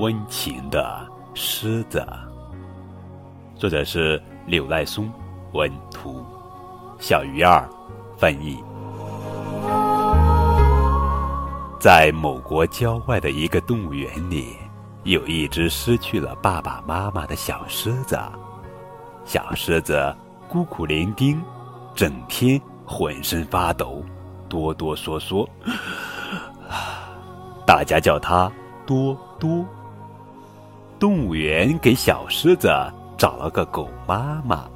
温情的狮子，作者是柳赖松，文图，小鱼儿翻译。在某国郊外的一个动物园里，有一只失去了爸爸妈妈的小狮子。小狮子孤苦伶仃，整天浑身发抖，哆哆嗦嗦。大家叫它多多。动物园给小狮子找了个狗妈妈，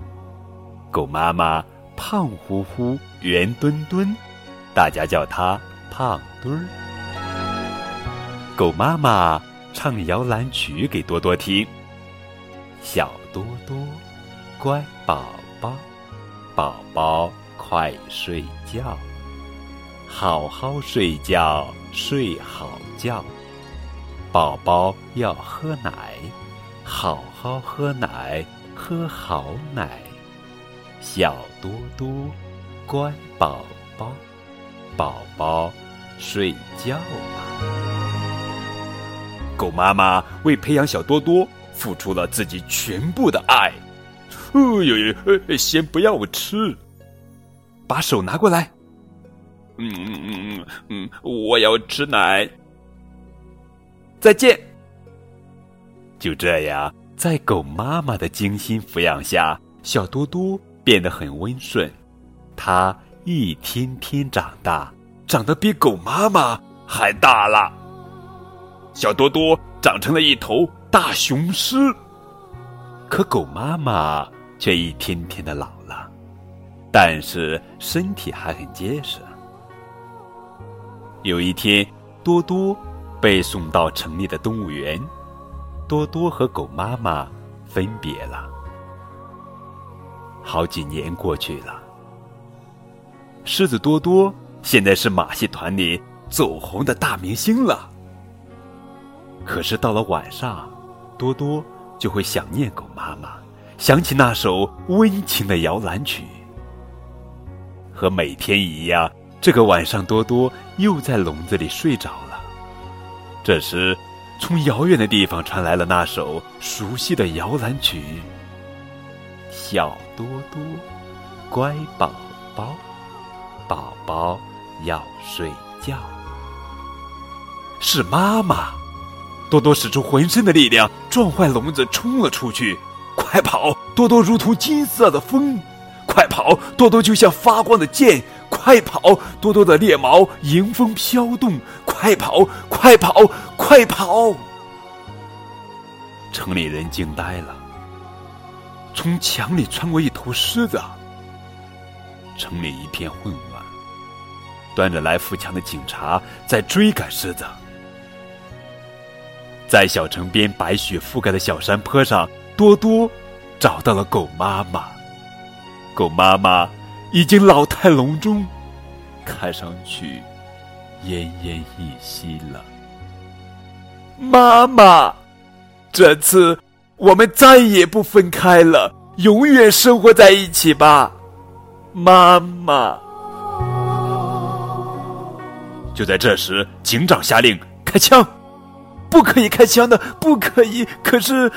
狗妈妈胖乎乎、圆墩墩，大家叫它胖墩儿。狗妈妈唱摇篮曲给多多听，小多多，乖宝宝，宝宝快睡觉。好好睡觉，睡好觉。宝宝要喝奶，好好喝奶，喝好奶。小多多，乖宝宝，宝宝睡觉吧。狗妈妈为培养小多多，付出了自己全部的爱。哎呦，先不要我吃，把手拿过来。嗯嗯嗯嗯嗯，我要吃奶。再见。就这样，在狗妈妈的精心抚养下，小多多变得很温顺。它一天天长大，长得比狗妈妈还大了。小多多长成了一头大雄狮，可狗妈妈却一天天的老了，但是身体还很结实。有一天，多多被送到城里的动物园。多多和狗妈妈分别了。好几年过去了，狮子多多现在是马戏团里走红的大明星了。可是到了晚上，多多就会想念狗妈妈，想起那首温情的摇篮曲。和每天一样。这个晚上，多多又在笼子里睡着了。这时，从遥远的地方传来了那首熟悉的摇篮曲：“小多多，乖宝宝，宝宝要睡觉。”是妈妈。多多使出浑身的力量，撞坏笼子，冲了出去。快跑！多多如同金色的风。快跑！多多就像发光的箭。快跑！多多的猎毛迎风飘动。快跑！快跑！快跑！城里人惊呆了。从墙里穿过一头狮子。城里一片混乱。端着来扶墙的警察在追赶狮子。在小城边白雪覆盖的小山坡上，多多找到了狗妈妈。狗妈妈。已经老态龙钟，看上去奄奄一息了。妈妈，这次我们再也不分开了，永远生活在一起吧，妈妈。就在这时，警长下令开枪，不可以开枪的，不可以。可是，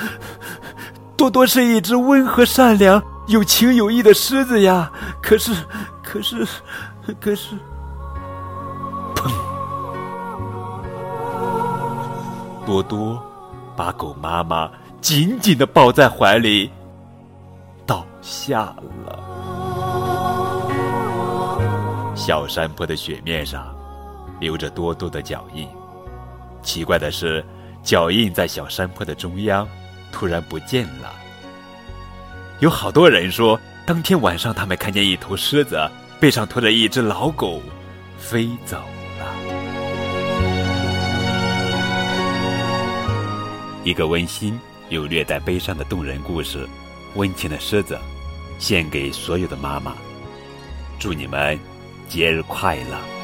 多多是一只温和善良。有情有义的狮子呀！可是，可是，可是，砰！多多把狗妈妈紧紧的抱在怀里，倒下了。小山坡的雪面上留着多多的脚印。奇怪的是，脚印在小山坡的中央突然不见了。有好多人说，当天晚上他们看见一头狮子背上拖着一只老狗，飞走了。一个温馨又略带悲伤的动人故事，温情的狮子，献给所有的妈妈。祝你们节日快乐！